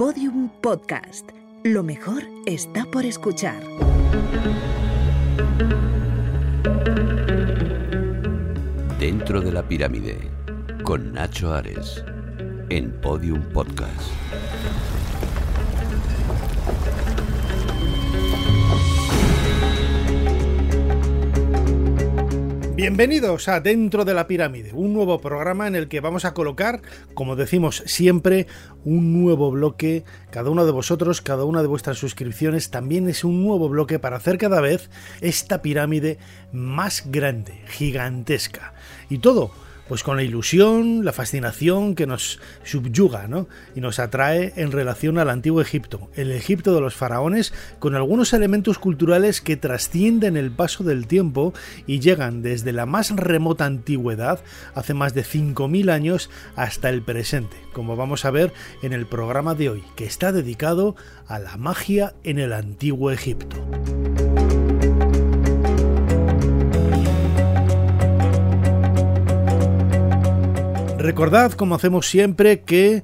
Podium Podcast. Lo mejor está por escuchar. Dentro de la pirámide, con Nacho Ares, en Podium Podcast. Bienvenidos a Dentro de la Pirámide, un nuevo programa en el que vamos a colocar, como decimos siempre, un nuevo bloque. Cada uno de vosotros, cada una de vuestras suscripciones también es un nuevo bloque para hacer cada vez esta pirámide más grande, gigantesca. Y todo pues con la ilusión, la fascinación que nos subyuga ¿no? y nos atrae en relación al antiguo Egipto, el Egipto de los faraones, con algunos elementos culturales que trascienden el paso del tiempo y llegan desde la más remota antigüedad, hace más de 5.000 años, hasta el presente, como vamos a ver en el programa de hoy, que está dedicado a la magia en el antiguo Egipto. Recordad, como hacemos siempre, que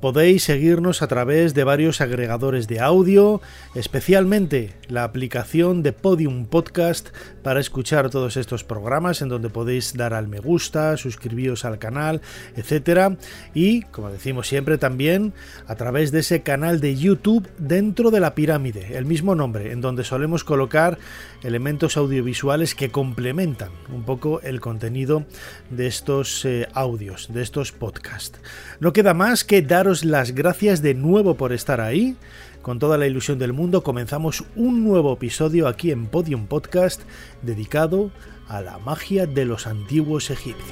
Podéis seguirnos a través de varios agregadores de audio, especialmente la aplicación de Podium Podcast para escuchar todos estos programas en donde podéis dar al me gusta, suscribiros al canal, etcétera, y como decimos siempre también a través de ese canal de YouTube dentro de la pirámide, el mismo nombre, en donde solemos colocar elementos audiovisuales que complementan un poco el contenido de estos eh, audios, de estos podcasts. No queda más que dar las gracias de nuevo por estar ahí. Con toda la ilusión del mundo comenzamos un nuevo episodio aquí en Podium Podcast dedicado a la magia de los antiguos egipcios.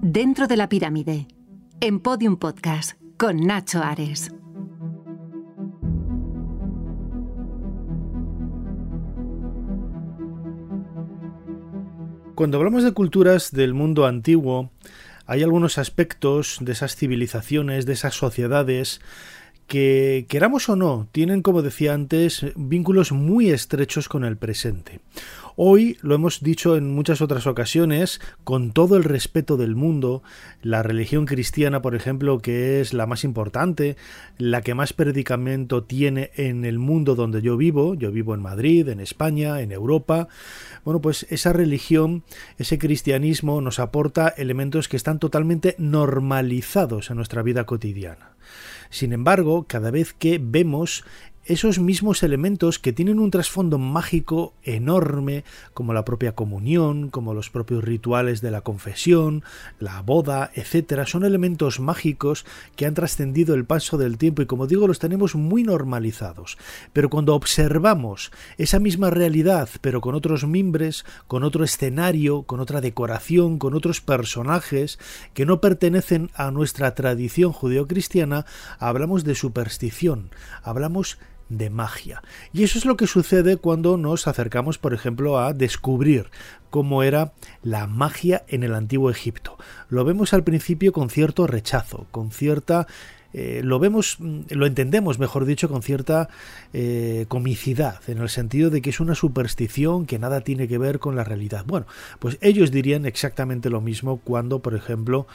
Dentro de la pirámide, en Podium Podcast con Nacho Ares. Cuando hablamos de culturas del mundo antiguo, hay algunos aspectos de esas civilizaciones, de esas sociedades, que queramos o no, tienen, como decía antes, vínculos muy estrechos con el presente. Hoy, lo hemos dicho en muchas otras ocasiones, con todo el respeto del mundo, la religión cristiana, por ejemplo, que es la más importante, la que más predicamento tiene en el mundo donde yo vivo, yo vivo en Madrid, en España, en Europa, bueno, pues esa religión, ese cristianismo nos aporta elementos que están totalmente normalizados en nuestra vida cotidiana. Sin embargo, cada vez que vemos esos mismos elementos que tienen un trasfondo mágico enorme, como la propia comunión, como los propios rituales de la confesión, la boda, etcétera, son elementos mágicos que han trascendido el paso del tiempo y como digo los tenemos muy normalizados. Pero cuando observamos esa misma realidad, pero con otros mimbres, con otro escenario, con otra decoración, con otros personajes que no pertenecen a nuestra tradición judeocristiana, hablamos de superstición, hablamos de magia. Y eso es lo que sucede cuando nos acercamos, por ejemplo, a descubrir cómo era la magia en el antiguo Egipto. Lo vemos al principio con cierto rechazo, con cierta eh, lo vemos, mm, lo entendemos, mejor dicho, con cierta eh, comicidad, en el sentido de que es una superstición que nada tiene que ver con la realidad. Bueno, pues ellos dirían exactamente lo mismo cuando, por ejemplo,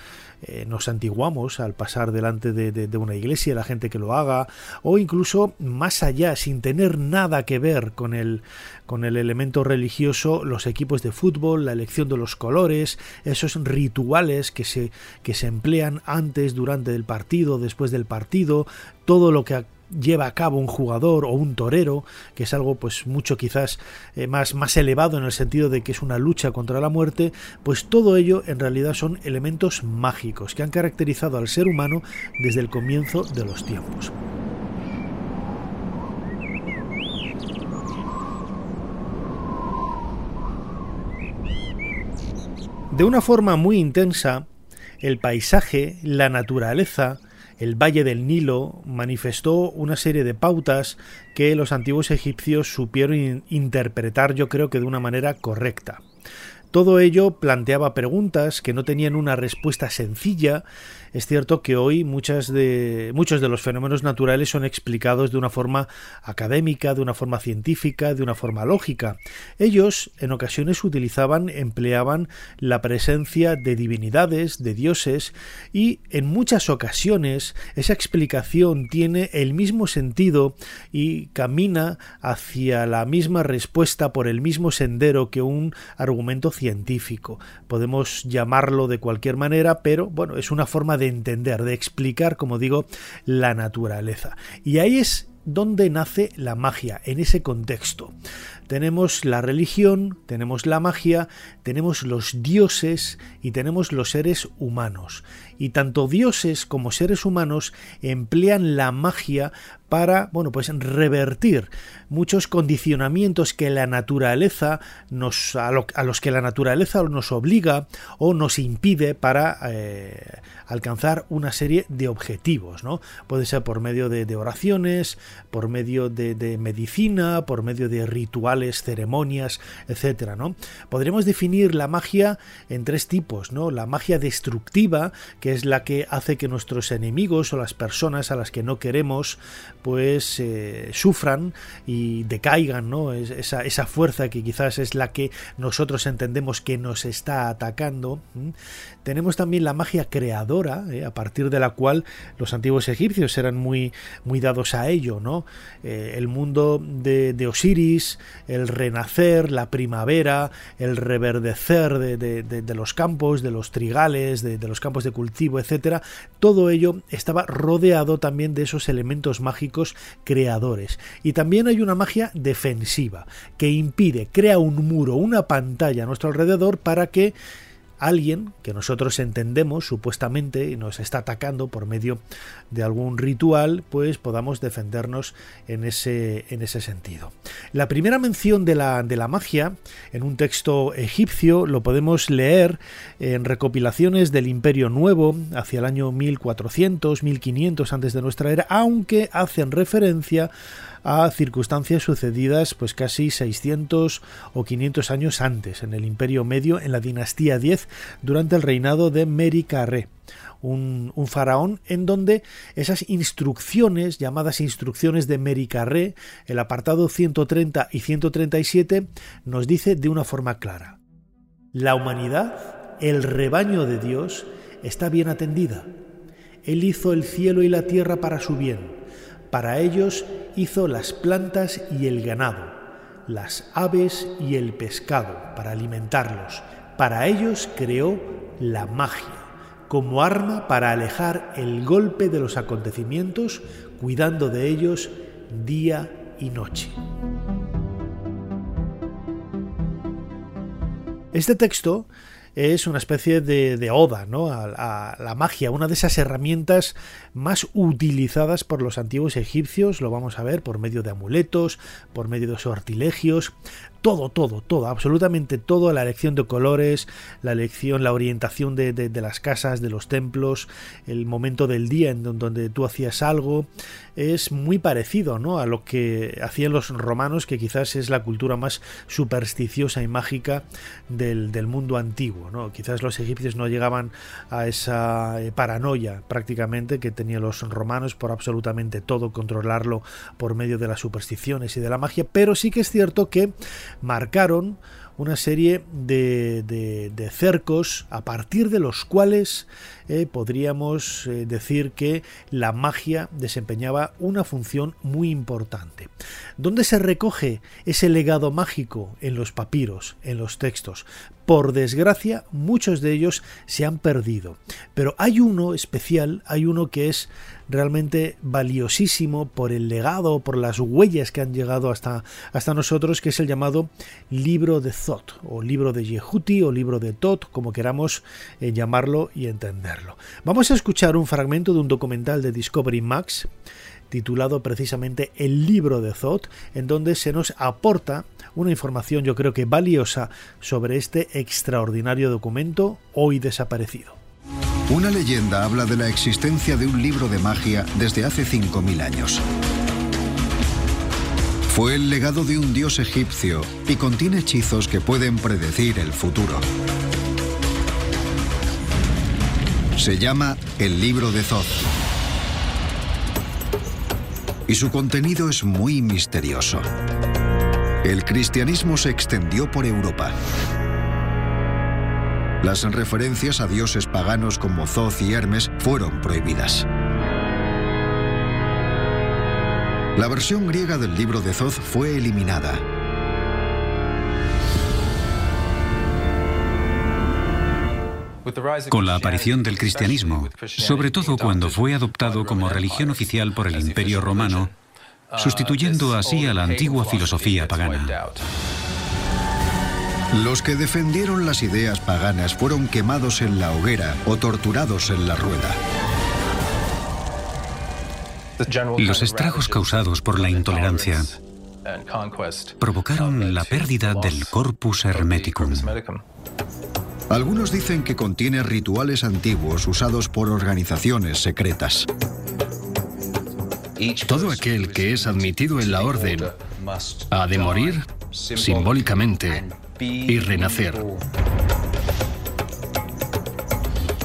eh, nos antiguamos al pasar delante de, una iglesia, la gente que lo haga, o incluso más allá, sin tener nada que ver con el, con el elemento religioso, los equipos de fútbol, la elección de los colores, esos rituales que se, que se emplean antes, durante el partido, después del partido, todo lo que lleva a cabo un jugador o un torero, que es algo pues mucho quizás eh, más, más elevado en el sentido de que es una lucha contra la muerte, pues todo ello en realidad son elementos mágicos que han caracterizado al ser humano desde el comienzo de los tiempos. De una forma muy intensa, el paisaje, la naturaleza, el Valle del Nilo manifestó una serie de pautas que los antiguos egipcios supieron interpretar yo creo que de una manera correcta. Todo ello planteaba preguntas que no tenían una respuesta sencilla, es cierto que hoy de, muchos de los fenómenos naturales son explicados de una forma académica, de una forma científica, de una forma lógica. Ellos en ocasiones utilizaban, empleaban la presencia de divinidades, de dioses, y en muchas ocasiones esa explicación tiene el mismo sentido y camina hacia la misma respuesta por el mismo sendero que un argumento científico. Podemos llamarlo de cualquier manera, pero bueno, es una forma de entender, de explicar, como digo, la naturaleza. Y ahí es donde nace la magia, en ese contexto. Tenemos la religión, tenemos la magia, tenemos los dioses y tenemos los seres humanos. Y tanto dioses como seres humanos emplean la magia para, bueno, pues revertir muchos condicionamientos que la naturaleza nos a, los que la naturaleza nos obliga o nos impide para eh, alcanzar una serie de objetivos, ¿no? Puede ser por medio de, oraciones, por medio de, de, medicina, por medio de rituales, ceremonias, etcétera, ¿no? Podríamos definir la magia en tres tipos, ¿no? La magia destructiva, que es la que hace que nuestros enemigos o las personas a las que no queremos, pues eh, sufran y decaigan, ¿no? Esa, esa fuerza que quizás es la que nosotros entendemos que nos está atacando. Tenemos también la magia creadora, ¿eh? a partir de la cual los antiguos egipcios eran muy, muy dados a ello, ¿no? Eh, el mundo de, Osiris, el renacer, la primavera, el reverdecer de, los campos, de los trigales, de, los campos de cultivo, etcétera, todo ello estaba rodeado también de esos elementos mágicos creadores. Y también hay una magia defensiva que impide, crea un muro, una pantalla a nuestro alrededor para que alguien que nosotros entendemos supuestamente y nos está atacando por medio de algún ritual, pues podamos defendernos en ese, en ese sentido. La primera mención de la, de la magia en un texto egipcio lo podemos leer en recopilaciones del Imperio Nuevo hacia el año 1400, 1500 antes de nuestra era, aunque hacen referencia a circunstancias sucedidas pues casi 600 o 500 años antes, en el Imperio Medio, en la dinastía X, durante el reinado de Mericarré. Un, un, faraón en donde esas instrucciones, llamadas instrucciones de Mericarré, el apartado 130 y 137, nos dice de una forma clara. La humanidad, el rebaño de Dios, está bien atendida. Él hizo el cielo y la tierra para su bien para ellos hizo las plantas y el ganado, las aves y el pescado para alimentarlos. Para ellos creó la magia como arma para alejar el golpe de los acontecimientos, cuidando de ellos día y noche. Este texto es una especie de, oda ¿no? a, la magia, una de esas herramientas más utilizadas por los antiguos egipcios, lo vamos a ver por medio de amuletos, por medio de sortilegios, todo, todo, todo, absolutamente todo, la elección de colores, la elección, la orientación de, de, las casas, de los templos, el momento del día en donde tú hacías algo, es muy parecido ¿no? a lo que hacían los romanos, que quizás es la cultura más supersticiosa y mágica del, del mundo antiguo. ¿no? Quizás los egipcios no llegaban a esa eh, paranoia prácticamente que tenían los romanos por absolutamente todo, controlarlo por medio de las supersticiones y de la magia, pero sí que es cierto que marcaron una serie de, de, cercos a partir de los cuales eh, podríamos eh, decir que la magia desempeñaba una función muy importante. ¿Dónde se recoge ese legado mágico? En los papiros, en los textos. Por desgracia, muchos de ellos se han perdido. Pero hay uno especial, hay uno que es realmente valiosísimo por el legado, por las huellas que han llegado hasta, hasta nosotros, que es el llamado libro de Zot, o libro de Yehuti, o libro de Tot, como queramos eh, llamarlo y Vamos a escuchar un fragmento de un documental de Discovery Max titulado precisamente El libro de Zot, en donde se nos aporta una información yo creo que valiosa sobre este extraordinario documento hoy desaparecido. Una leyenda habla de la existencia de un libro de magia desde hace 5.000 años. Fue el legado de un dios egipcio y contiene hechizos que pueden predecir el futuro. Se llama el libro de Thoth. Y su contenido es muy misterioso. El cristianismo se extendió por Europa. Las referencias a dioses paganos como Thoth y Hermes fueron prohibidas. La versión griega del libro de Thoth fue eliminada Con la aparición del cristianismo, sobre todo cuando fue adoptado como religión oficial por el Imperio Romano, sustituyendo así a la antigua filosofía pagana. Los que defendieron las ideas paganas fueron quemados en la hoguera o torturados en la rueda. Los estragos causados por la intolerancia provocaron la pérdida del corpus hermeticum. Algunos dicen que contiene rituales antiguos usados por organizaciones secretas. Todo aquel que es admitido en la orden ha de morir simbólicamente y renacer.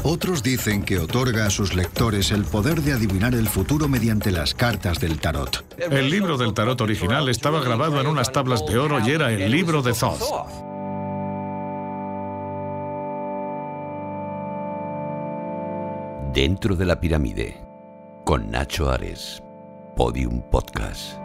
Otros dicen que otorga a sus lectores el poder de adivinar el futuro mediante las cartas del tarot. El libro del tarot original estaba grabado en unas tablas de oro y era el libro de Thoth. Dentro de la pirámide, con Nacho Ares, Podium Podcast.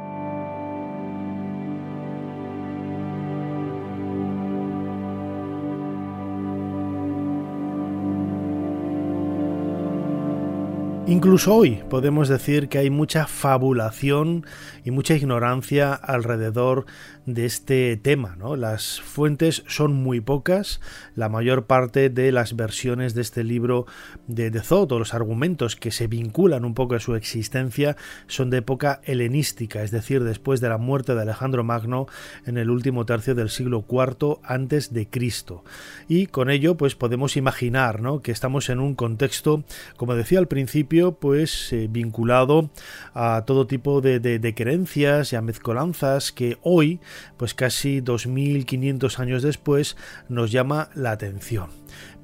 Incluso hoy podemos decir que hay mucha fabulación y mucha ignorancia alrededor de este tema. ¿no? Las fuentes son muy pocas, la mayor parte de las versiones de este libro de, o los argumentos que se vinculan un poco a su existencia, son de época helenística, es decir, después de la muerte de Alejandro Magno en el último tercio del siglo IV antes de Cristo. Y con ello, pues podemos imaginar ¿no? que estamos en un contexto, como decía al principio, pues eh, vinculado a todo tipo de, de creencias y a mezcolanzas que hoy pues casi 2500 años después nos llama la atención.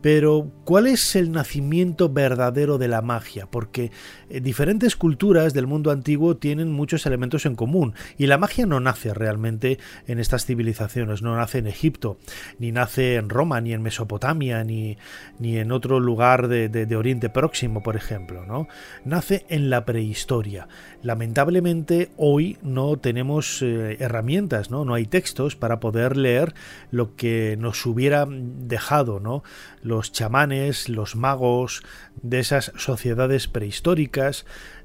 Pero, ¿cuál es el nacimiento verdadero de la magia? Porque diferentes culturas del mundo antiguo tienen muchos elementos en común y la magia no nace realmente en estas civilizaciones, no nace en Egipto, ni nace en Roma, ni en Mesopotamia, ni, ni en otro lugar de, Oriente Próximo, por ejemplo, ¿no? Nace en la prehistoria. Lamentablemente hoy no tenemos eh, herramientas, ¿no? No hay textos para poder leer lo que nos hubiera dejado, ¿no? los chamanes, los magos de esas sociedades prehistóricas,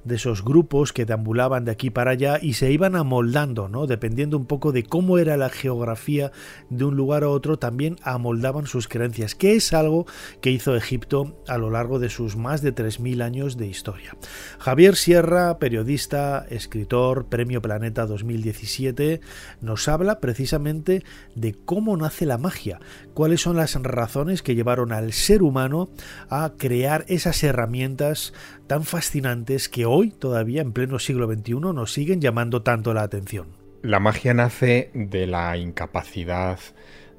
de esos grupos que deambulaban de aquí para allá y se iban amoldando, ¿no? Dependiendo un poco de cómo era la geografía de un lugar a otro, también amoldaban sus creencias, que es algo que hizo Egipto a lo largo de sus más de 3.000 años de historia. Javier Sierra, periodista, escritor, Premio Planeta 2017, nos habla precisamente de cómo nace la magia, cuáles son las razones que llevaron al ser humano a crear esas herramientas tan fascinantes que hoy, todavía en pleno siglo XXI, nos siguen llamando tanto la atención. La magia nace de la incapacidad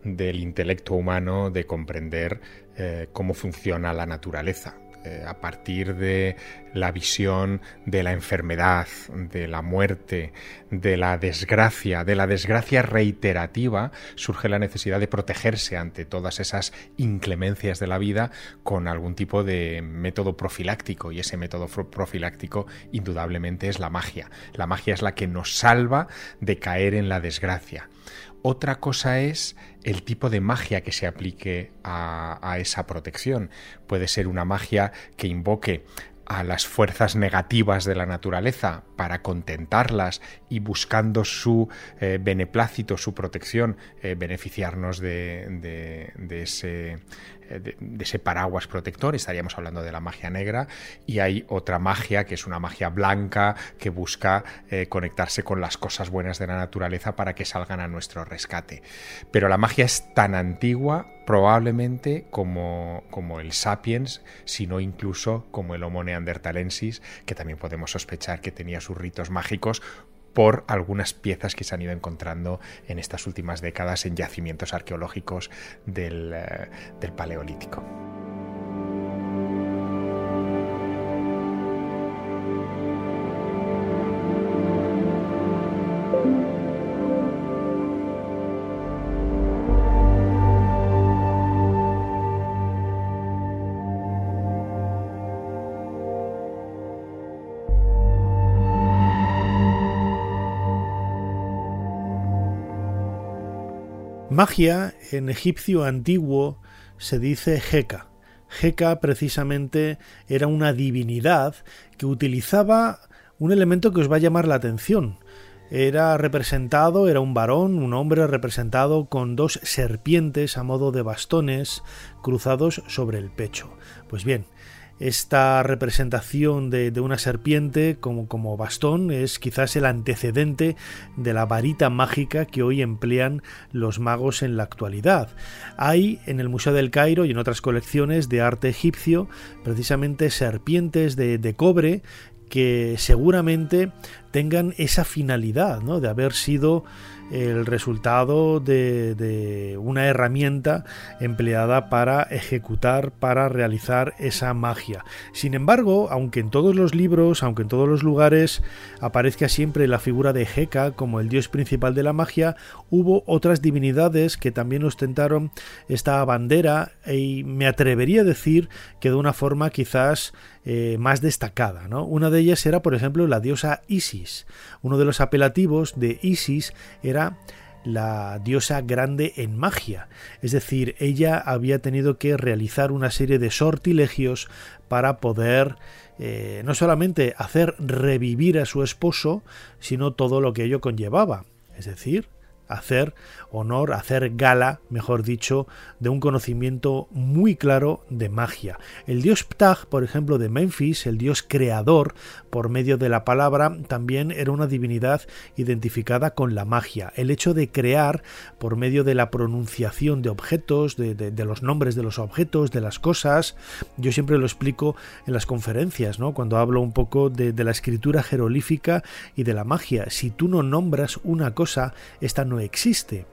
del intelecto humano de comprender eh, cómo funciona la naturaleza. Eh, a partir de la visión de la enfermedad, de la muerte, de la desgracia, de la desgracia reiterativa, surge la necesidad de protegerse ante todas esas inclemencias de la vida con algún tipo de método profiláctico y ese método profiláctico indudablemente es la magia. La magia es la que nos salva de caer en la desgracia. Otra cosa es el tipo de magia que se aplique a, esa protección. Puede ser una magia que invoque a las fuerzas negativas de la naturaleza para contentarlas y buscando su eh, beneplácito, su protección, eh, beneficiarnos de, ese, eh, de, ese paraguas protector, estaríamos hablando de la magia negra, y hay otra magia que es una magia blanca que busca conectarse con las cosas buenas de la naturaleza para que salgan a nuestro rescate. Pero la magia es tan antigua probablemente como, como el sapiens, sino incluso como el Homo neanderthalensis, que también podemos sospechar que tenía sus ritos mágicos por algunas piezas que se han ido encontrando en estas últimas décadas en yacimientos arqueológicos del, eh, del Paleolítico. Magia en egipcio antiguo se dice Heka. Heka precisamente era una divinidad que utilizaba un elemento que os va a llamar la atención. Era representado, era un varón, un hombre representado con dos serpientes a modo de bastones cruzados sobre el pecho. Pues bien, esta representación de, una serpiente como, como, bastón es quizás el antecedente de la varita mágica que hoy emplean los magos en la actualidad. Hay en el Museo del Cairo y en otras colecciones de arte egipcio precisamente serpientes de, de cobre que seguramente tengan esa finalidad ¿no? de haber sido el resultado de, una herramienta empleada para ejecutar, para realizar esa magia. Sin embargo, aunque en todos los libros, aunque en todos los lugares aparezca siempre la figura de Heka como el dios principal de la magia, hubo otras divinidades que también ostentaron esta bandera y me atrevería a decir que de una forma quizás eh, más destacada. ¿no? Una de ellas era, por ejemplo, la diosa Isis. Uno de los apelativos de Isis era la diosa grande en magia, es decir, ella había tenido que realizar una serie de sortilegios para poder eh, no solamente hacer revivir a su esposo, sino todo lo que ello conllevaba, es decir, hacer honor, hacer gala, mejor dicho, de un conocimiento muy claro de magia. El dios Ptah, por ejemplo, de Memphis, el dios creador, por medio de la palabra, también era una divinidad identificada con la magia. El hecho de crear por medio de la pronunciación de objetos, de, los nombres de los objetos, de las cosas, yo siempre lo explico en las conferencias, ¿no? cuando hablo un poco de, la escritura jerolífica y de la magia. Si tú no nombras una cosa, esta no existe.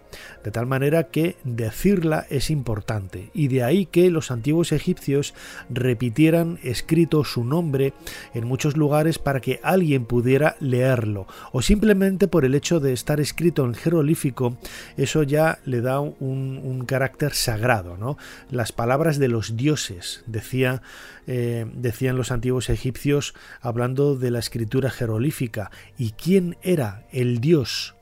De tal manera que decirla es importante, y de ahí que los antiguos egipcios repitieran escrito su nombre en muchos lugares para que alguien pudiera leerlo, o simplemente por el hecho de estar escrito en jerolífico, eso ya le da un, carácter sagrado. ¿no? Las palabras de los dioses, decía, eh, decían los antiguos egipcios hablando de la escritura jerolífica, y quién era el dios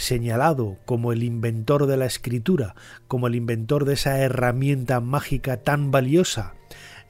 señalado como el inventor de la escritura, como el inventor de esa herramienta mágica tan valiosa,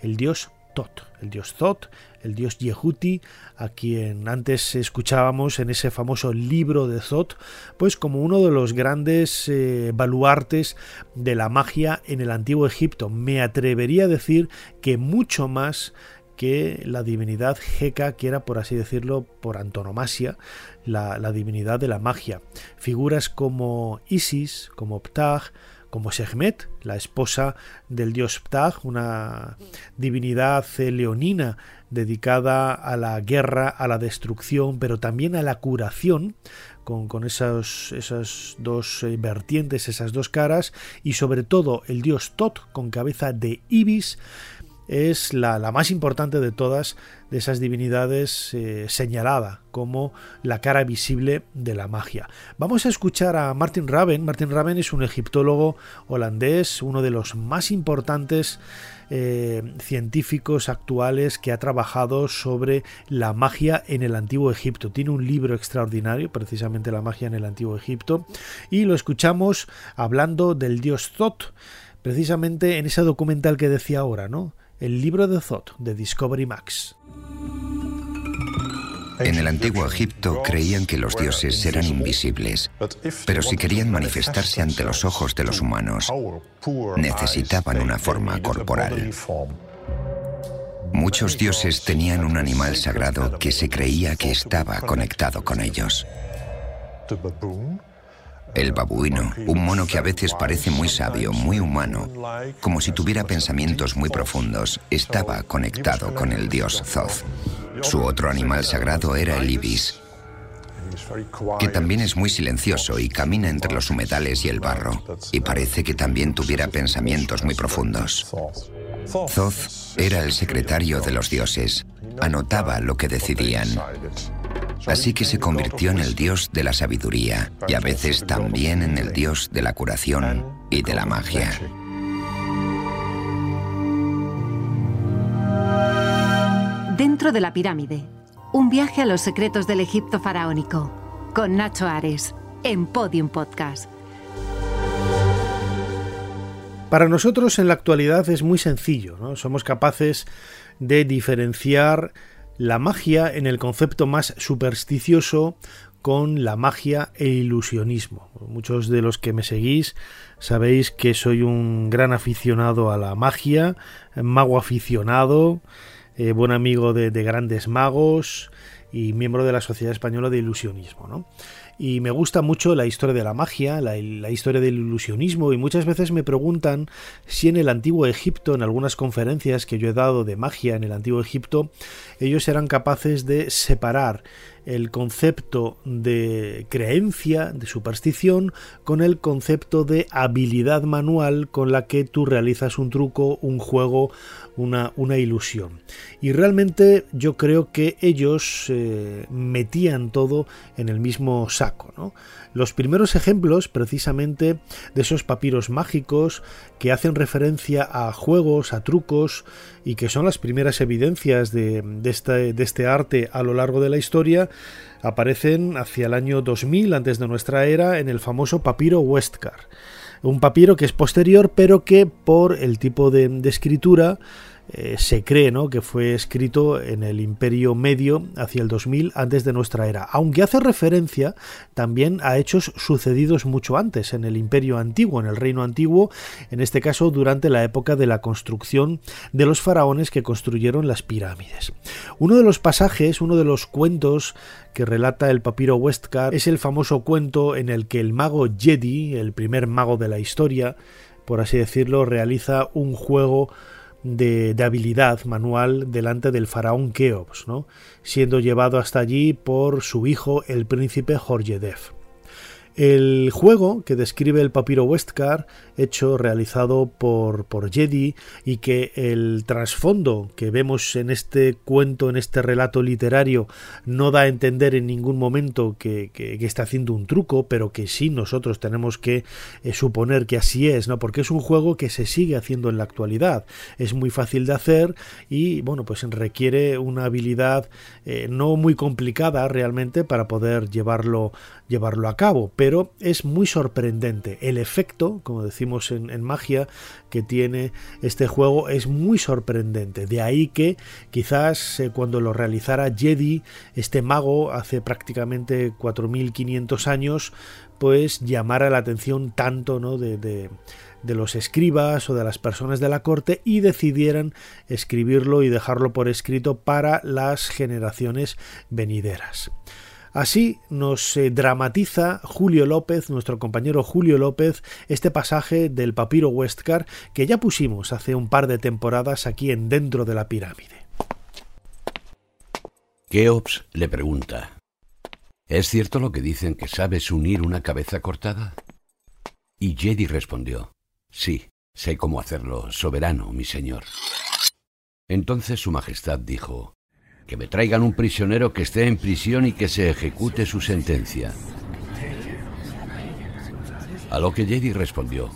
el dios Tot, el dios Tot, el dios Yehuti, a quien antes escuchábamos en ese famoso libro de Zot, pues como uno de los grandes eh, baluartes de la magia en el antiguo Egipto. Me atrevería a decir que mucho más que la divinidad Heka, que era, por así decirlo, por antonomasia, la, divinidad de la magia. Figuras como Isis, como Ptah, como Sekhmet, la esposa del dios Ptah, una divinidad leonina dedicada a la guerra, a la destrucción, pero también a la curación, con, esas dos eh, vertientes, esas dos caras, y sobre todo el dios Tot, con cabeza de Ibis, es la, más importante de todas de esas divinidades eh, señalada como la cara visible de la magia. Vamos a escuchar a Martin Raven. Martin Raven es un egiptólogo holandés, uno de los más importantes eh, científicos actuales que ha trabajado sobre la magia en el antiguo Egipto. Tiene un libro extraordinario, precisamente la magia en el antiguo Egipto, y lo escuchamos hablando del dios Thoth, precisamente en ese documental que decía ahora, ¿no? El libro de Thoth de Discovery Max. En el antiguo Egipto creían que los dioses eran invisibles, pero si querían manifestarse ante los ojos de los humanos, necesitaban una forma corporal. Muchos dioses tenían un animal sagrado que se creía que estaba conectado con ellos. El babuino, un mono que a veces parece muy sabio, muy humano, como si tuviera pensamientos muy profundos, estaba conectado con el dios Thoth. Su otro animal sagrado era el ibis, que también es muy silencioso y camina entre los humedales y el barro, y parece que también tuviera pensamientos muy profundos. Thoth era el secretario de los dioses, anotaba lo que decidían. Así que se convirtió en el dios de la sabiduría y a veces también en el dios de la curación y de la magia. Dentro de la pirámide, un viaje a los secretos del Egipto faraónico, con Nacho Ares, en Podium Podcast. Para nosotros en la actualidad es muy sencillo, ¿no? somos capaces de diferenciar la magia en el concepto más supersticioso con la magia e ilusionismo. Muchos de los que me seguís sabéis que soy un gran aficionado a la magia, mago aficionado, eh, buen amigo de, de, grandes magos y miembro de la Sociedad Española de Ilusionismo. ¿no? Y me gusta mucho la historia de la magia, la, historia del ilusionismo y muchas veces me preguntan si en el antiguo Egipto, en algunas conferencias que yo he dado de magia en el antiguo Egipto, ellos eran capaces de separar el concepto de creencia, de superstición, con el concepto de habilidad manual con la que tú realizas un truco, un juego, una, una ilusión. Y realmente yo creo que ellos eh, metían todo en el mismo saco. ¿no? Los primeros ejemplos precisamente de esos papiros mágicos que hacen referencia a juegos, a trucos y que son las primeras evidencias de, este, arte a lo largo de la historia, aparecen hacia el año 2000 antes de nuestra era en el famoso papiro Westcar. Un papiro que es posterior pero que por el tipo de escritura eh, se cree ¿no? que fue escrito en el Imperio Medio hacia el 2000 antes de nuestra era, aunque hace referencia también a hechos sucedidos mucho antes en el Imperio Antiguo, en el Reino Antiguo, en este caso durante la época de la construcción de los faraones que construyeron las pirámides. Uno de los pasajes, uno de los cuentos que relata el papiro Westcar es el famoso cuento en el que el mago Jedi, el primer mago de la historia, por así decirlo, realiza un juego de, habilidad manual delante del faraón Keops, siendo llevado hasta allí por su hijo el príncipe Def. El juego que describe el papiro Westcar, hecho, realizado por, por Jedi, y que el trasfondo que vemos en este cuento, en este relato literario, no da a entender en ningún momento que, está haciendo un truco, pero que sí nosotros tenemos que eh, suponer que así es, ¿no? Porque es un juego que se sigue haciendo en la actualidad. Es muy fácil de hacer y, bueno, pues requiere una habilidad eh, no muy complicada realmente para poder llevarlo, llevarlo a cabo pero es muy sorprendente. El efecto, como decimos en, magia, que tiene este juego es muy sorprendente. De ahí que quizás eh, cuando lo realizara Jedi, este mago, hace prácticamente 4.500 años, pues llamara la atención tanto ¿no? de, de los escribas o de las personas de la corte y decidieran escribirlo y dejarlo por escrito para las generaciones venideras. Así nos eh, dramatiza Julio López, nuestro compañero Julio López, este pasaje del papiro Westcar que ya pusimos hace un par de temporadas aquí en Dentro de la Pirámide. Keops le pregunta, ¿Es cierto lo que dicen que sabes unir una cabeza cortada? Y Jedi respondió, Sí, sé cómo hacerlo, soberano, mi señor. Entonces su Majestad dijo, que me traigan un prisionero que esté en prisión y que se ejecute su sentencia. A lo que Jedi respondió,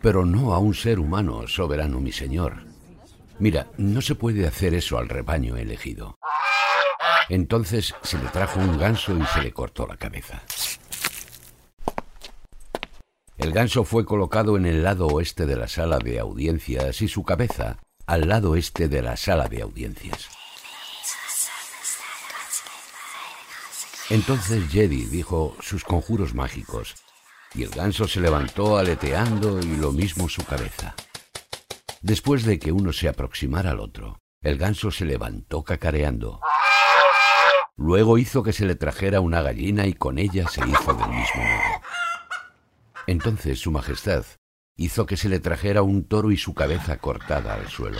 pero no a un ser humano, soberano mi señor. Mira, no se puede hacer eso al rebaño elegido. Entonces se le trajo un ganso y se le cortó la cabeza. El ganso fue colocado en el lado oeste de la sala de audiencias y su cabeza al lado este de la sala de audiencias. Entonces Jedi dijo sus conjuros mágicos, y el ganso se levantó aleteando y lo mismo su cabeza. Después de que uno se aproximara al otro, el ganso se levantó cacareando. Luego hizo que se le trajera una gallina y con ella se hizo del mismo modo. Entonces Su Majestad hizo que se le trajera un toro y su cabeza cortada al suelo.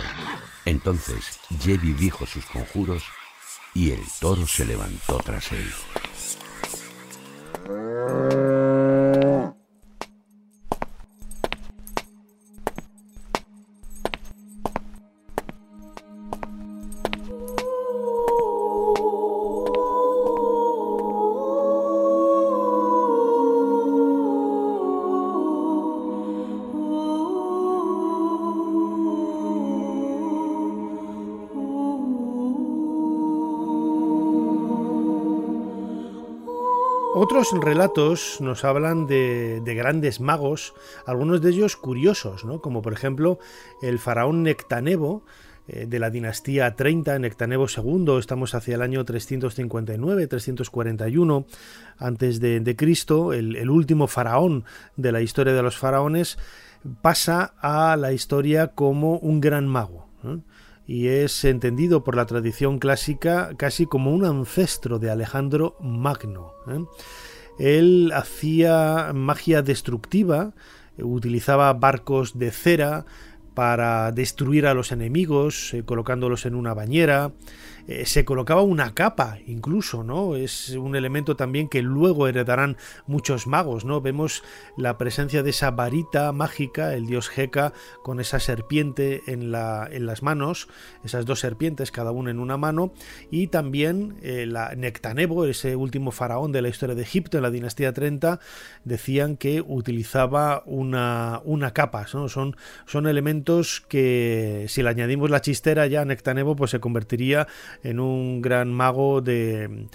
Entonces Jedi dijo sus conjuros y el toro se levantó tras él. Otros relatos nos hablan de, grandes magos, algunos de ellos curiosos, ¿no? como por ejemplo el faraón Nectanebo, eh, de la dinastía 30, Nectanebo II, estamos hacia el año 359-341 antes de, Cristo, el, último faraón de la historia de los faraones, pasa a la historia como un gran mago. Y es entendido por la tradición clásica casi como un ancestro de Alejandro Magno. ¿eh? Él hacía magia destructiva, utilizaba barcos de cera para destruir a los enemigos, eh, colocándolos en una bañera, eh, se colocaba una capa incluso, ¿no? Es un elemento también que luego heredarán muchos magos, ¿no? Vemos la presencia de esa varita mágica, el dios Heka, con esa serpiente en, la, en las manos, esas dos serpientes, cada una en una mano, y también eh, la Nectanebo, ese último faraón de la historia de Egipto en la dinastía 30, decían que utilizaba una, una capa, ¿no? Son, son elementos que si le añadimos la chistera ya Nectanebo, pues se convertiría en un gran mago de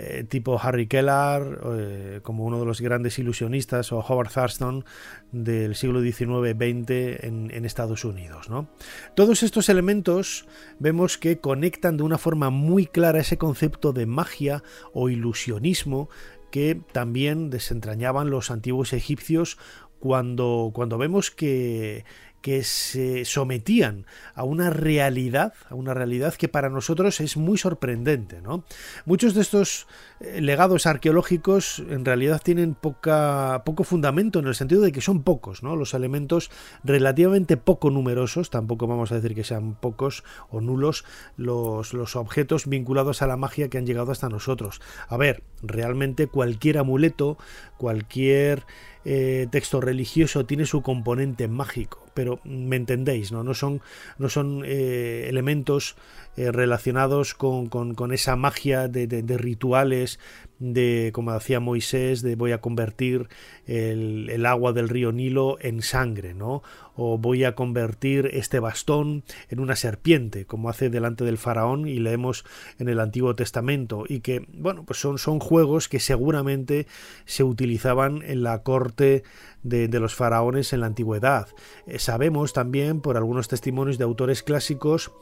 eh, tipo Harry Kellar, eh, como uno de los grandes ilusionistas, o Howard Thurston del siglo XIX-XX en, Estados Unidos. ¿no? Todos estos elementos vemos que conectan de una forma muy clara ese concepto de magia o ilusionismo que también desentrañaban los antiguos egipcios cuando, cuando vemos que que se sometían a una realidad, a una realidad que para nosotros es muy sorprendente. ¿no? Muchos de estos eh, legados arqueológicos en realidad tienen poca, poco fundamento en el sentido de que son pocos, ¿no? los elementos relativamente poco numerosos, tampoco vamos a decir que sean pocos o nulos los, los objetos vinculados a la magia que han llegado hasta nosotros. A ver, realmente cualquier amuleto, cualquier eh, texto religioso tiene su componente mágico, pero me entendéis, ¿no? No son, no son eh, elementos eh, relacionados con, con, esa magia de, de, rituales, de, como decía Moisés, de voy a convertir el, el, agua del río Nilo en sangre, ¿no? O voy a convertir este bastón en una serpiente, como hace delante del faraón y leemos en el Antiguo Testamento, y que, bueno, pues son, son juegos que seguramente se utilizaban en la corte de, los faraones en la antigüedad. Eh, sabemos también por algunos testimonios de autores clásicos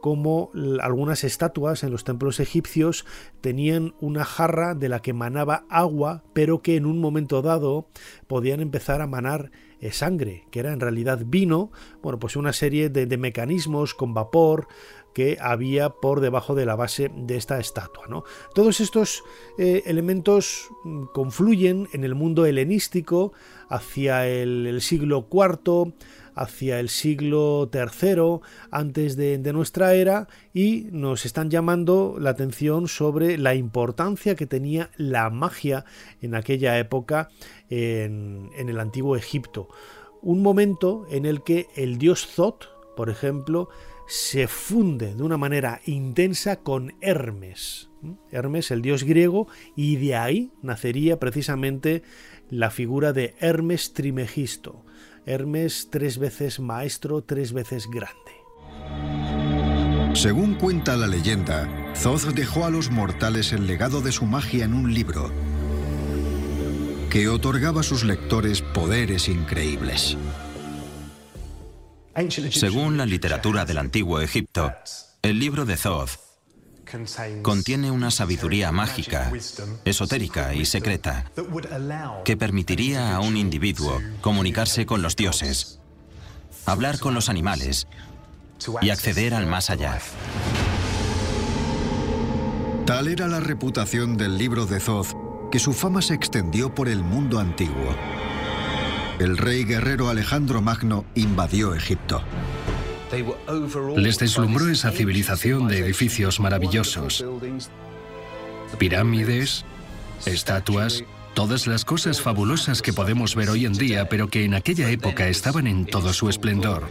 como algunas estatuas en los templos egipcios tenían una jarra de la que manaba agua, pero que en un momento dado podían empezar a manar eh, sangre, que era en realidad vino, bueno, pues una serie de, de mecanismos con vapor, que había por debajo de la base de esta estatua. ¿no? Todos estos eh, elementos mm, confluyen en el mundo helenístico hacia el, siglo IV, hacia el siglo III antes de, nuestra era y nos están llamando la atención sobre la importancia que tenía la magia en aquella época en, en el antiguo Egipto. Un momento en el que el dios Zot, por ejemplo, se funde de una manera intensa con Hermes. Hermes, el dios griego, y de ahí nacería precisamente la figura de Hermes Trimegisto. Hermes tres veces maestro, tres veces grande. Según cuenta la leyenda, Thoth dejó a los mortales el legado de su magia en un libro que otorgaba a sus lectores poderes increíbles. Según la literatura del antiguo Egipto, el libro de Thoth contiene una sabiduría mágica, esotérica y secreta que permitiría a un individuo comunicarse con los dioses, hablar con los animales y acceder al más allá. Tal era la reputación del libro de Thoth que su fama se extendió por el mundo antiguo el rey guerrero Alejandro Magno invadió Egipto. Les deslumbró esa civilización de edificios maravillosos, pirámides, estatuas, todas las cosas fabulosas que podemos ver hoy en día, pero que en aquella época estaban en todo su esplendor.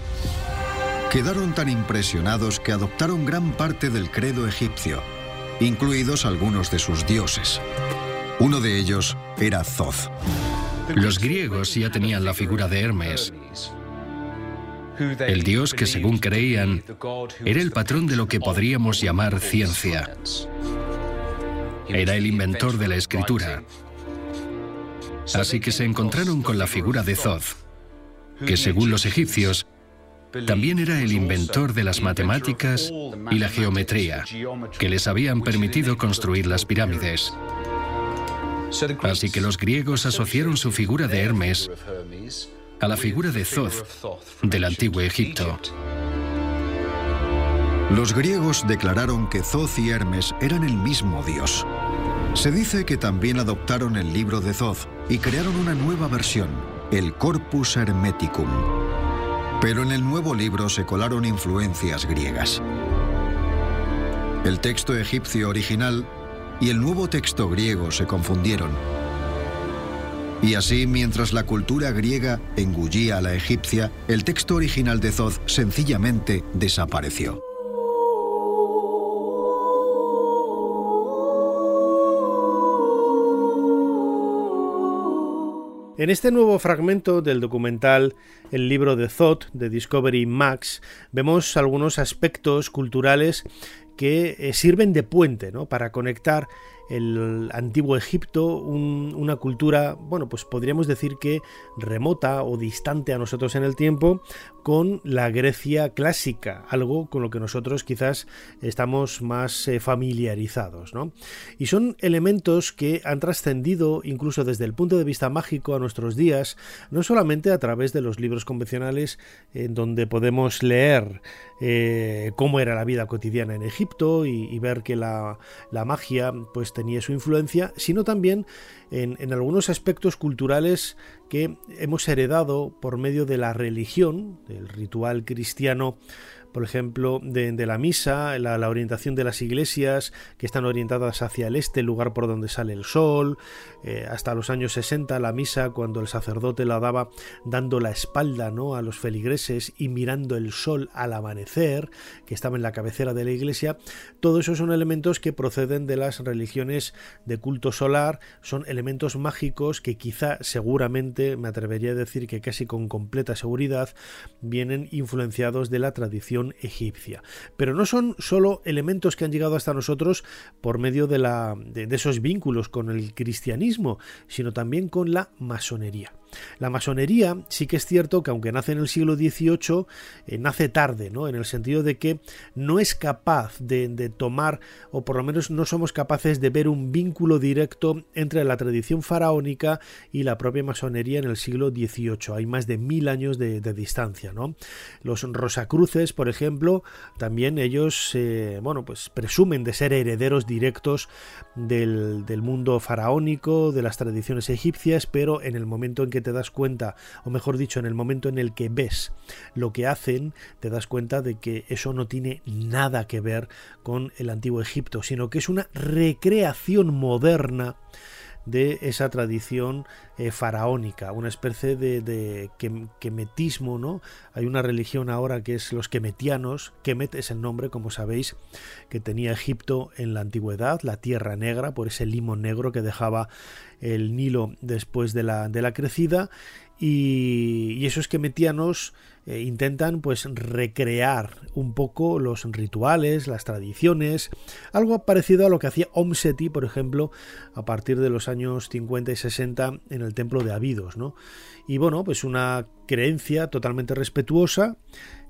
Quedaron tan impresionados que adoptaron gran parte del credo egipcio, incluidos algunos de sus dioses. Uno de ellos era Thoth. Los griegos ya tenían la figura de Hermes, el dios que según creían era el patrón de lo que podríamos llamar ciencia. Era el inventor de la escritura. Así que se encontraron con la figura de Thoth, que según los egipcios también era el inventor de las matemáticas y la geometría, que les habían permitido construir las pirámides. Así que los griegos asociaron su figura de Hermes a la figura de Thoth del antiguo Egipto. Los griegos declararon que Thoth y Hermes eran el mismo dios. Se dice que también adoptaron el libro de Thoth y crearon una nueva versión, el Corpus Hermeticum. Pero en el nuevo libro se colaron influencias griegas. El texto egipcio original y el nuevo texto griego se confundieron. Y así, mientras la cultura griega engullía a la egipcia, el texto original de Thoth sencillamente desapareció. En este nuevo fragmento del documental El libro de Thoth de Discovery Max vemos algunos aspectos culturales que eh, sirven de puente ¿no? para conectar el antiguo Egipto, una cultura, bueno, pues podríamos decir que remota o distante a nosotros en el tiempo, con la Grecia clásica, algo con lo que nosotros quizás estamos más eh, familiarizados, ¿no? Y son elementos que han trascendido incluso desde el punto de vista mágico a nuestros días, no solamente a través de los libros convencionales en donde podemos leer eh, cómo era la vida cotidiana en Egipto y, ver que la, la magia pues tenía su influencia, sino también en, algunos aspectos culturales que hemos heredado por medio de la religión, del ritual cristiano por ejemplo, de, la misa, la, orientación de las iglesias que están orientadas hacia el este, el lugar por donde sale el sol, eh, hasta los años 60 la misa cuando el sacerdote la daba dando la espalda ¿no? a los feligreses y mirando el sol al amanecer, que estaba en la cabecera de la iglesia, todo eso son elementos que proceden de las religiones de culto solar, son elementos mágicos que quizá seguramente, me atrevería a decir que casi con completa seguridad, vienen influenciados de la tradición egipcia. Pero no son solo elementos que han llegado hasta nosotros por medio de, la, de esos vínculos con el cristianismo, sino también con la masonería. La masonería sí que es cierto que aunque nace en el siglo XVIII, eh, nace tarde, ¿no? En el sentido de que no es capaz de, tomar, o por lo menos no somos capaces de ver un vínculo directo entre la tradición faraónica y la propia masonería en el siglo XVIII. Hay más de mil años de, distancia, ¿no? Los Rosacruces, por ejemplo, también ellos, eh, bueno, pues presumen de ser herederos directos del, del mundo faraónico, de las tradiciones egipcias, pero en el momento en que te das cuenta, o mejor dicho, en el momento en el que ves lo que hacen, te das cuenta de que eso no tiene nada que ver con el antiguo Egipto, sino que es una recreación moderna de esa tradición eh, faraónica, una especie de, de quemetismo, ¿no? Hay una religión ahora que es los quemetianos, Kemet es el nombre, como sabéis, que tenía Egipto en la antigüedad, la tierra negra, por ese limo negro que dejaba el Nilo después de la, de la crecida, y, y esos quemetianos eh, intentan pues recrear un poco los rituales, las tradiciones, algo parecido a lo que hacía Om Seti, por ejemplo, a partir de los años 50 y 60 en el templo de Abidos, ¿no? Y bueno, pues una creencia totalmente respetuosa,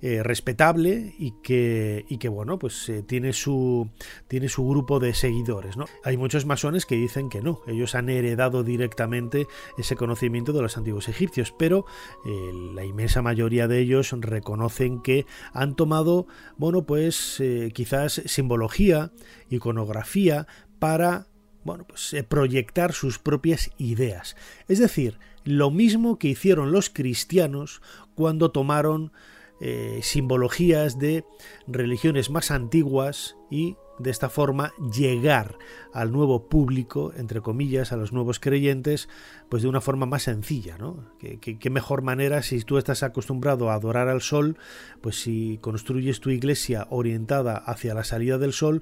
eh, respetable y que, y que bueno, pues eh, tiene, su, tiene su grupo de seguidores. ¿no? Hay muchos masones que dicen que no, ellos han heredado directamente ese conocimiento de los antiguos egipcios, pero la inmensa mayoría de ellos reconocen que han tomado, bueno, pues quizás simbología, iconografía para bueno, pues proyectar sus propias ideas. Es decir, lo mismo que hicieron los cristianos cuando tomaron eh, simbologías de religiones más antiguas y de esta forma llegar al nuevo público, entre comillas, a los nuevos creyentes, pues de una forma más sencilla, ¿no? ¿Qué, mejor manera si tú estás acostumbrado a adorar al sol, pues si construyes tu iglesia orientada hacia la salida del sol,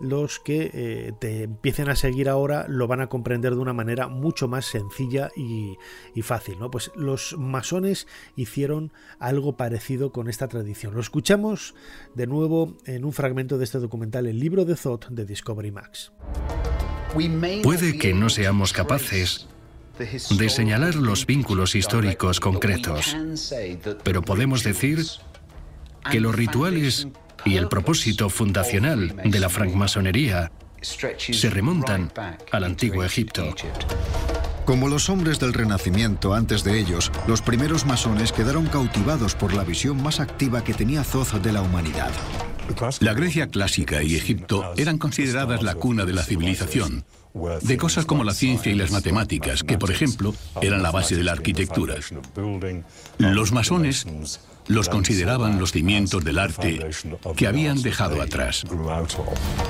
los que eh, te empiecen a seguir ahora lo van a comprender de una manera mucho más sencilla y, fácil. ¿no? Pues los masones hicieron algo parecido con esta tradición. Lo escuchamos de nuevo en un fragmento de este documental, el libro de Thought de Discovery Max. Puede que no seamos capaces de señalar los vínculos históricos concretos, pero podemos decir que los rituales y el propósito fundacional de la francmasonería se remontan al antiguo Egipto. Como los hombres del Renacimiento antes de ellos, los primeros masones quedaron cautivados por la visión más activa que tenía Zoz de la humanidad. La Grecia clásica y Egipto eran consideradas la cuna de la civilización, de cosas como la ciencia y las matemáticas, que por ejemplo eran la base de la arquitectura. Los masones los consideraban los cimientos del arte que habían dejado atrás.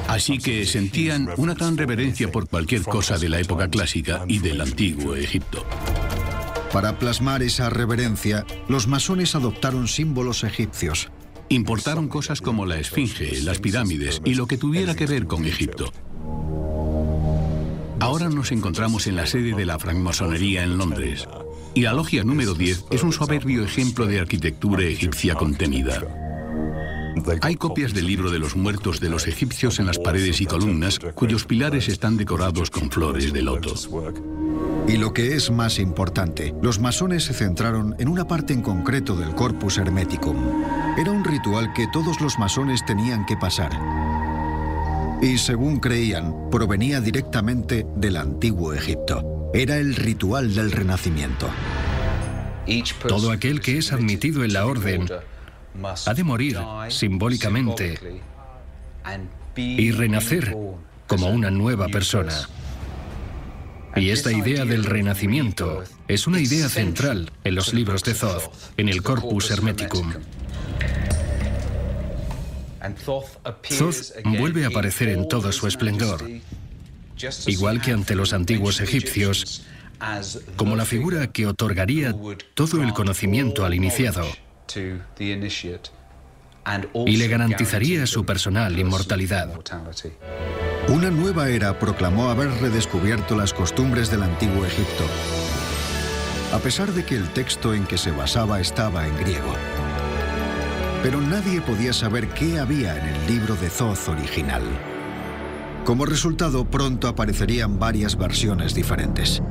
Así que sentían una tan reverencia por cualquier cosa de la época clásica y del antiguo Egipto. Para plasmar esa reverencia, los masones adoptaron símbolos egipcios. Importaron cosas como la esfinge, las pirámides y lo que tuviera que ver con Egipto. Ahora nos encontramos en la sede de la francmasonería en Londres. Y la logia número 10 es un soberbio ejemplo de arquitectura egipcia contenida. Hay copias del libro de los muertos de los egipcios en las paredes y columnas, cuyos pilares están decorados con flores de loto. Y lo que es más importante, los masones se centraron en una parte en concreto del Corpus Hermeticum. Era un ritual que todos los masones tenían que pasar. Y según creían, provenía directamente del antiguo Egipto. Era el ritual del renacimiento. Todo aquel que es admitido en la orden ha de morir simbólicamente y renacer como una nueva persona. Y esta idea del renacimiento es una idea central en los libros de Thoth, en el Corpus Hermeticum. Thoth vuelve a aparecer en todo su esplendor, igual que ante los antiguos egipcios, como la figura que otorgaría todo el conocimiento al iniciado y le garantizaría su personal inmortalidad. Una nueva era proclamó haber redescubierto las costumbres del antiguo Egipto, a pesar de que el texto en que se basaba estaba en griego. Pero nadie podía saber qué había en el libro de Thoth original. Como resultado, pronto aparecerían varias versiones diferentes.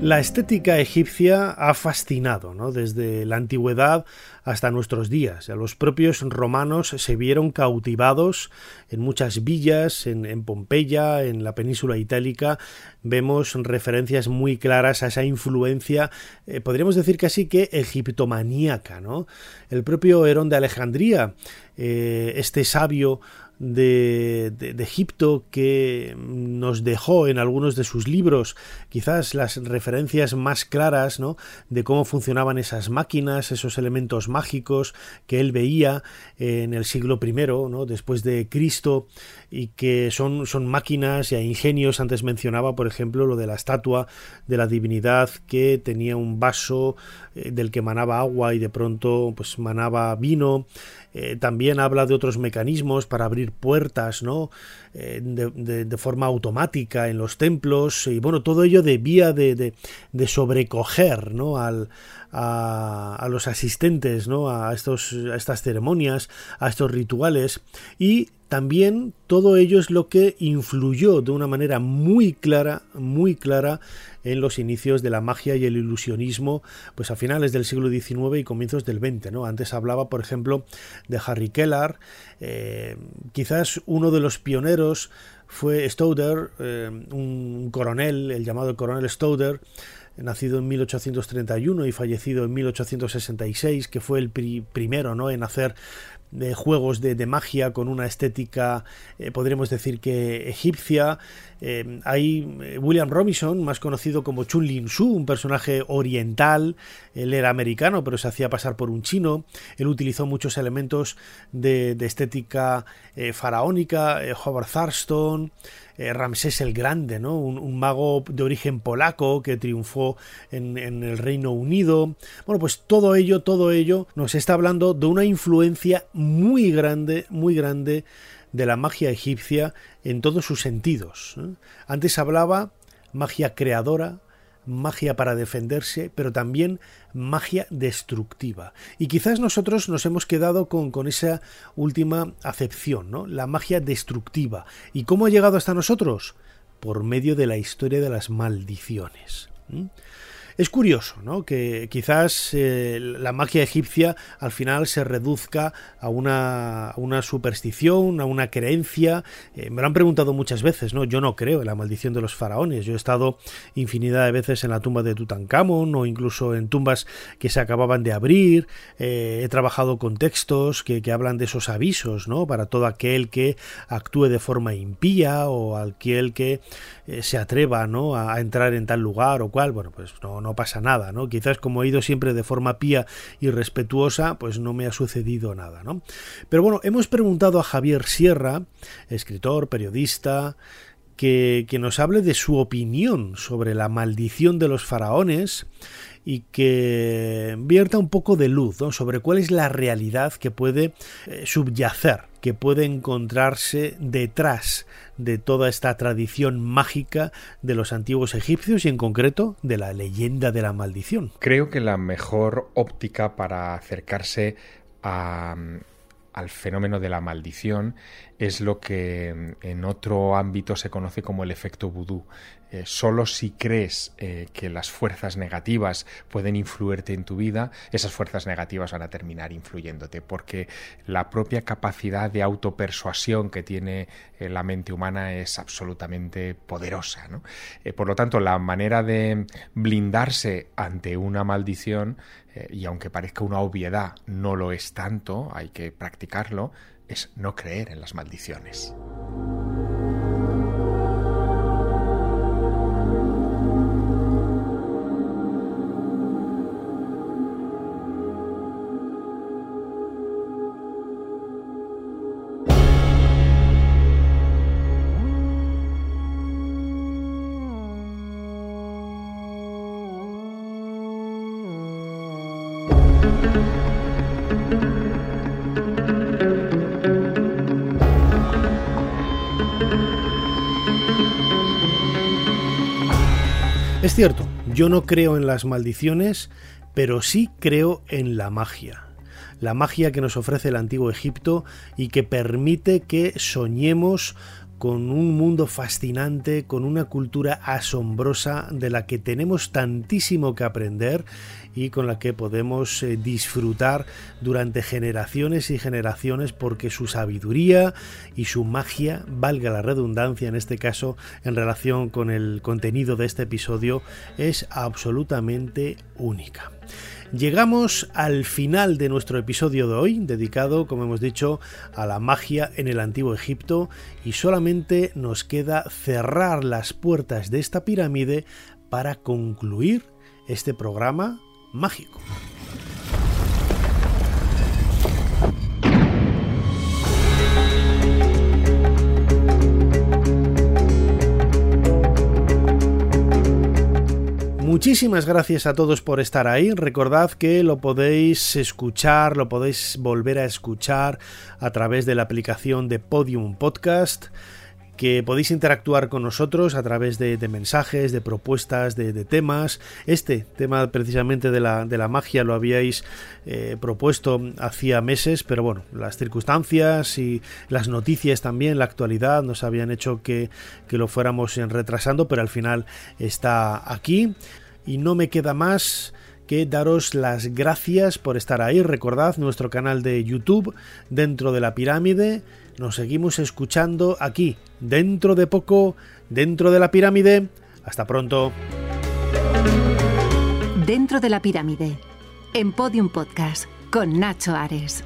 La estética egipcia ha fascinado, ¿no? Desde la antigüedad hasta nuestros días. Los propios romanos se vieron cautivados en muchas villas, en, Pompeya, en la península itálica. Vemos referencias muy claras a esa influencia, eh, podríamos decir casi que egiptomaníaca. ¿no? El propio Herón de Alejandría, eh, este sabio de, Egipto que nos dejó en algunos de sus libros quizás las referencias más claras ¿no? de cómo funcionaban esas máquinas, esos elementos mágicos que él veía en el siglo I, ¿no? después de Cristo, y que son, son máquinas y ingenios. Antes mencionaba, por ejemplo, lo de la estatua de la divinidad que tenía un vaso eh, del que manaba agua y de pronto pues manaba vino. Eh, también habla de otros mecanismos para abrir puertas, ¿no? Eh, de, forma automática en los templos y bueno, todo ello debía de, de sobrecoger, ¿no? Al, a, los asistentes ¿no? a, estos, a estas ceremonias, a estos rituales y también todo ello es lo que influyó de una manera muy clara, muy clara en los inicios de la magia y el ilusionismo, pues a finales del siglo XIX y comienzos del XX. Antes hablaba, por ejemplo, de Harry Kellar, eh, quizás uno de los pioneros fue Stoder, eh, un coronel, el llamado coronel Stoder, nacido en 1831 y fallecido en 1866, que fue el primero ¿no? en hacer de juegos de, magia con una estética, eh, podríamos decir que egipcia. Eh, hay eh, William Robinson, más conocido como Chun Lin Su, un personaje oriental. Él era americano, pero se hacía pasar por un chino. Él utilizó muchos elementos de, estética faraónica. Howard Thurston. Ramsés el Grande, ¿no? Un, mago de origen polaco que triunfó en, en, el Reino Unido. Bueno, pues todo ello, todo ello nos está hablando de una influencia muy grande, muy grande de la magia egipcia en todos sus sentidos. Antes hablaba magia creadora, magia para defenderse, pero también magia destructiva. Y quizás nosotros nos hemos quedado con, con esa última acepción, ¿no? La magia destructiva. ¿Y cómo ha llegado hasta nosotros? Por medio de la historia de las maldiciones. Es curioso, ¿no? Que quizás eh, la magia egipcia al final se reduzca a una, una superstición, a una creencia. Eh, me lo han preguntado muchas veces, ¿no? Yo no creo en la maldición de los faraones. Yo he estado infinidad de veces en la tumba de Tutankamón o incluso en tumbas que se acababan de abrir. Eh, he trabajado con textos que, que, hablan de esos avisos, ¿no? Para todo aquel que actúe de forma impía o aquel que se atreva, ¿no? A, entrar en tal lugar o cual. Bueno, pues no pasa nada, ¿no? Quizás como he ido siempre de forma pía y respetuosa, pues no me ha sucedido nada, ¿no? Pero bueno, hemos preguntado a Javier Sierra, escritor, periodista, que, que, nos hable de su opinión sobre la maldición de los faraones y que vierta un poco de luz sobre cuál es la realidad que puede eh, subyacer, que puede encontrarse detrás de toda esta tradición mágica de los antiguos egipcios y en concreto de la leyenda de la maldición. Creo que la mejor óptica para acercarse a, al fenómeno de la maldición es lo que en otro ámbito se conoce como el efecto vudú. Eh, solo si crees eh, que las fuerzas negativas pueden influirte en tu vida, esas fuerzas negativas van a terminar influyéndote, porque la propia capacidad de autopersuasión que tiene eh, la mente humana es absolutamente poderosa. por lo tanto, la manera de blindarse ante una maldición, y aunque parezca una obviedad, no lo es tanto, hay que practicarlo, es no creer en las maldiciones. Yo no creo en las maldiciones, pero sí creo en la magia. La magia que nos ofrece el antiguo Egipto y que permite que soñemos con un mundo fascinante, con una cultura asombrosa de la que tenemos tantísimo que aprender y con la que podemos eh, disfrutar durante generaciones y generaciones porque su sabiduría y su magia, valga la redundancia en este caso en relación con el contenido de este episodio, es absolutamente única. Llegamos al final de nuestro episodio de hoy, dedicado, como hemos dicho, a la magia en el antiguo Egipto, y solamente nos queda cerrar las puertas de esta pirámide para concluir este programa mágico. Muchísimas gracias a todos por estar ahí. Recordad que lo podéis escuchar, lo podéis volver a escuchar a través de la aplicación de Podium Podcast que podéis interactuar con nosotros a través de, mensajes, de propuestas, de, temas. Este tema precisamente de la, de la magia lo habíais eh, propuesto hacía meses, pero bueno, las circunstancias y las noticias también, la actualidad, nos habían hecho que, que lo fuéramos retrasando, pero al final está aquí. Y no me queda más que daros las gracias por estar ahí. Recordad nuestro canal de YouTube dentro de la pirámide nos seguimos escuchando aquí, dentro de poco, dentro de la pirámide. Hasta pronto. Dentro de la pirámide, en Podium Podcast, con Nacho Ares.